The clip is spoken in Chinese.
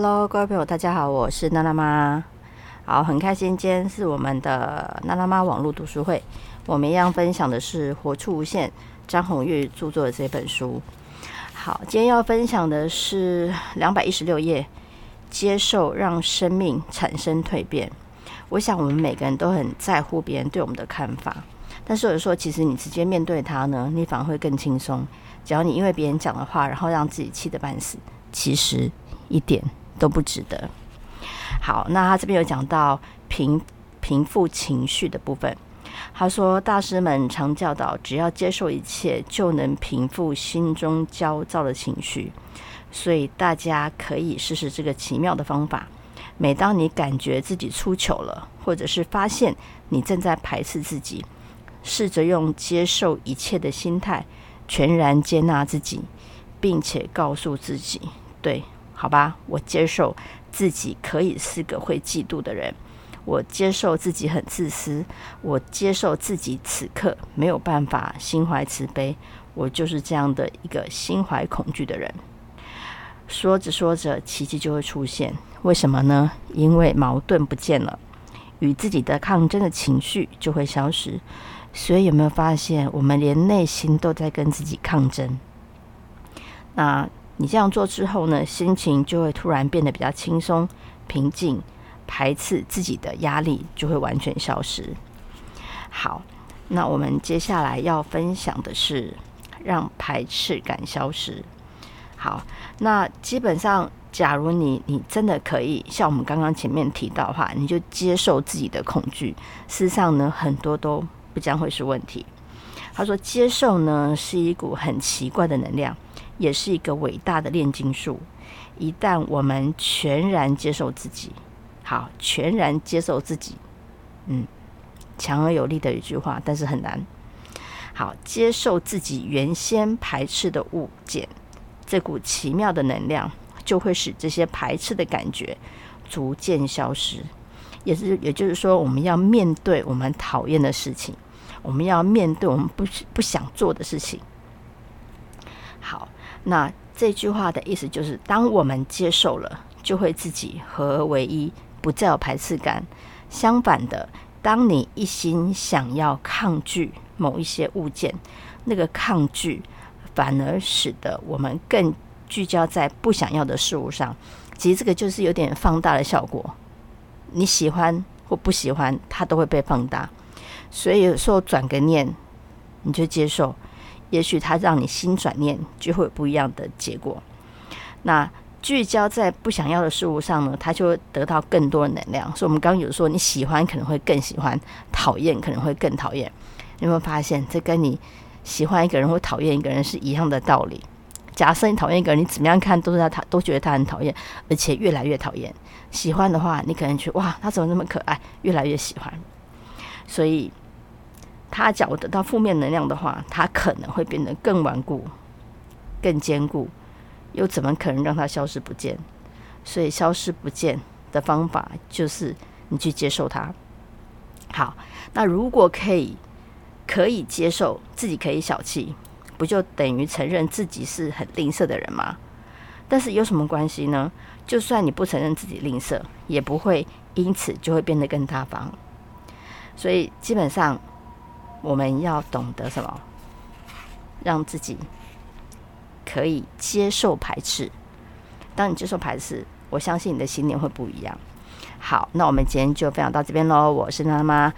Hello，各位朋友，大家好，我是娜娜妈。好，很开心，今天是我们的娜娜妈网络读书会。我们一样分享的是《活出无限》张宏玉著作的这本书。好，今天要分享的是两百一十六页，接受让生命产生蜕变。我想我们每个人都很在乎别人对我们的看法，但是有时候其实你直接面对他呢，你反而会更轻松。只要你因为别人讲的话，然后让自己气得半死，其实一点。都不值得。好，那他这边有讲到平平复情绪的部分。他说，大师们常教导，只要接受一切，就能平复心中焦躁的情绪。所以大家可以试试这个奇妙的方法。每当你感觉自己出糗了，或者是发现你正在排斥自己，试着用接受一切的心态，全然接纳自己，并且告诉自己，对。好吧，我接受自己可以是个会嫉妒的人，我接受自己很自私，我接受自己此刻没有办法心怀慈悲，我就是这样的一个心怀恐惧的人。说着说着，奇迹就会出现。为什么呢？因为矛盾不见了，与自己的抗争的情绪就会消失。所以有没有发现，我们连内心都在跟自己抗争？那？你这样做之后呢，心情就会突然变得比较轻松、平静，排斥自己的压力就会完全消失。好，那我们接下来要分享的是让排斥感消失。好，那基本上，假如你你真的可以像我们刚刚前面提到的话，你就接受自己的恐惧，事实上呢，很多都不将会是问题。他说，接受呢是一股很奇怪的能量。也是一个伟大的炼金术。一旦我们全然接受自己，好，全然接受自己，嗯，强而有力的一句话，但是很难。好，接受自己原先排斥的物件，这股奇妙的能量就会使这些排斥的感觉逐渐消失。也是，也就是说，我们要面对我们讨厌的事情，我们要面对我们不不想做的事情。好。那这句话的意思就是，当我们接受了，就会自己合而为一，不再有排斥感。相反的，当你一心想要抗拒某一些物件，那个抗拒反而使得我们更聚焦在不想要的事物上。其实这个就是有点放大的效果。你喜欢或不喜欢，它都会被放大。所以有时候转个念，你就接受。也许他让你心转念，就会有不一样的结果。那聚焦在不想要的事物上呢，他就会得到更多的能量。所以，我们刚刚有说，你喜欢可能会更喜欢，讨厌可能会更讨厌。有没有发现，这跟你喜欢一个人或讨厌一个人是一样的道理？假设你讨厌一个人，你怎么样看都是他，他都觉得他很讨厌，而且越来越讨厌。喜欢的话，你可能觉得哇，他怎么那么可爱，越来越喜欢。所以。他假如得到负面能量的话，他可能会变得更顽固、更坚固，又怎么可能让它消失不见？所以消失不见的方法就是你去接受它。好，那如果可以可以接受自己可以小气，不就等于承认自己是很吝啬的人吗？但是有什么关系呢？就算你不承认自己吝啬，也不会因此就会变得更大方。所以基本上。我们要懂得什么？让自己可以接受排斥。当你接受排斥，我相信你的心念会不一样。好，那我们今天就分享到这边喽。我是娜妈，